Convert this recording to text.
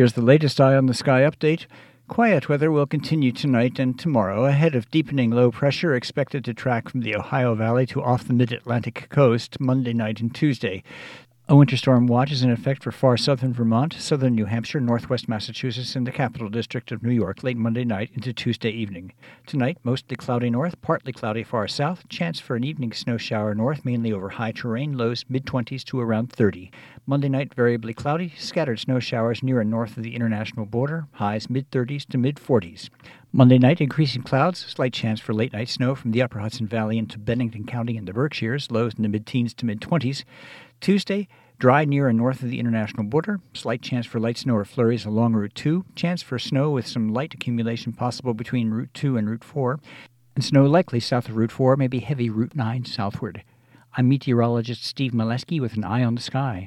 Here's the latest Eye on the Sky update. Quiet weather will continue tonight and tomorrow ahead of deepening low pressure expected to track from the Ohio Valley to off the mid Atlantic coast Monday night and Tuesday. A winter storm watch is in effect for far southern Vermont, southern New Hampshire, northwest Massachusetts, and the capital district of New York late Monday night into Tuesday evening. Tonight, mostly cloudy north, partly cloudy far south, chance for an evening snow shower north, mainly over high terrain, lows mid 20s to around 30. Monday night, variably cloudy, scattered snow showers near and north of the international border, highs mid 30s to mid 40s. Monday night, increasing clouds, slight chance for late night snow from the upper Hudson Valley into Bennington County and the Berkshires, lows in the mid teens to mid 20s. Tuesday, dry near and north of the international border. Slight chance for light snow or flurries along Route 2. Chance for snow with some light accumulation possible between Route 2 and Route 4. And snow likely south of Route 4, maybe heavy Route 9 southward. I'm meteorologist Steve Maleski with an eye on the sky.